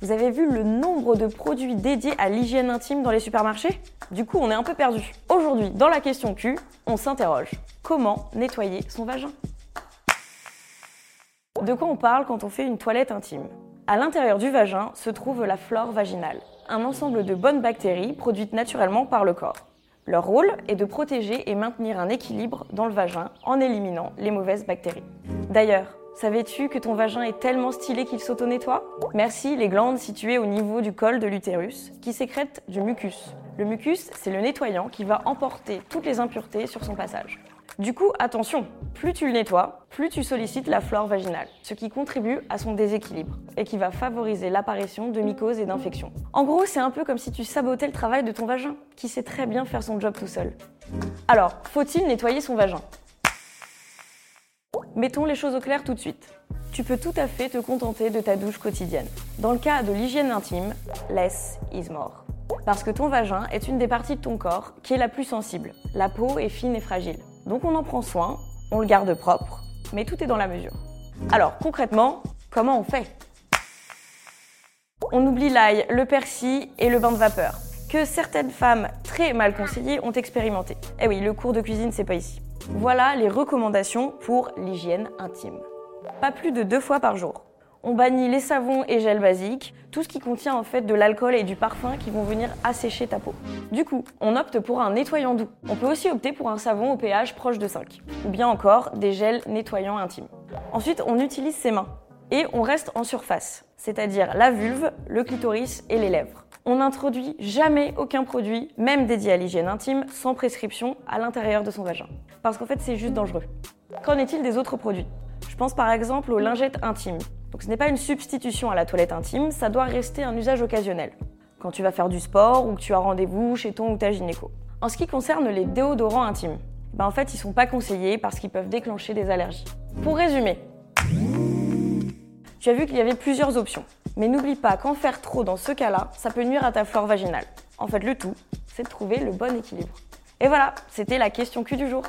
Vous avez vu le nombre de produits dédiés à l'hygiène intime dans les supermarchés? Du coup, on est un peu perdu. Aujourd'hui, dans la question Q, on s'interroge. Comment nettoyer son vagin? De quoi on parle quand on fait une toilette intime? À l'intérieur du vagin se trouve la flore vaginale, un ensemble de bonnes bactéries produites naturellement par le corps. Leur rôle est de protéger et maintenir un équilibre dans le vagin en éliminant les mauvaises bactéries. D'ailleurs, Savais-tu que ton vagin est tellement stylé qu'il s'auto-nettoie Merci les glandes situées au niveau du col de l'utérus qui sécrètent du mucus. Le mucus, c'est le nettoyant qui va emporter toutes les impuretés sur son passage. Du coup, attention, plus tu le nettoies, plus tu sollicites la flore vaginale, ce qui contribue à son déséquilibre et qui va favoriser l'apparition de mycoses et d'infections. En gros, c'est un peu comme si tu sabotais le travail de ton vagin, qui sait très bien faire son job tout seul. Alors, faut-il nettoyer son vagin? Mettons les choses au clair tout de suite. Tu peux tout à fait te contenter de ta douche quotidienne. Dans le cas de l'hygiène intime, less is more. Parce que ton vagin est une des parties de ton corps qui est la plus sensible. La peau est fine et fragile. Donc on en prend soin, on le garde propre, mais tout est dans la mesure. Alors concrètement, comment on fait? On oublie l'ail, le persil et le bain de vapeur, que certaines femmes très mal conseillées ont expérimenté. Eh oui, le cours de cuisine, c'est pas ici. Voilà les recommandations pour l'hygiène intime. Pas plus de deux fois par jour. On bannit les savons et gels basiques, tout ce qui contient en fait de l'alcool et du parfum qui vont venir assécher ta peau. Du coup, on opte pour un nettoyant doux. On peut aussi opter pour un savon au pH proche de 5, ou bien encore des gels nettoyants intimes. Ensuite, on utilise ses mains et on reste en surface, c'est-à-dire la vulve, le clitoris et les lèvres on n'introduit jamais aucun produit, même dédié à l'hygiène intime, sans prescription à l'intérieur de son vagin. Parce qu'en fait, c'est juste dangereux. Qu'en est-il des autres produits? Je pense par exemple aux lingettes intimes. Donc ce n'est pas une substitution à la toilette intime, ça doit rester un usage occasionnel. Quand tu vas faire du sport ou que tu as rendez-vous chez ton ou ta gynéco. En ce qui concerne les déodorants intimes, ben en fait, ils sont pas conseillés parce qu'ils peuvent déclencher des allergies. Pour résumer, tu as vu qu'il y avait plusieurs options. Mais n'oublie pas qu'en faire trop dans ce cas-là, ça peut nuire à ta flore vaginale. En fait, le tout, c'est de trouver le bon équilibre. Et voilà, c'était la question Q du jour.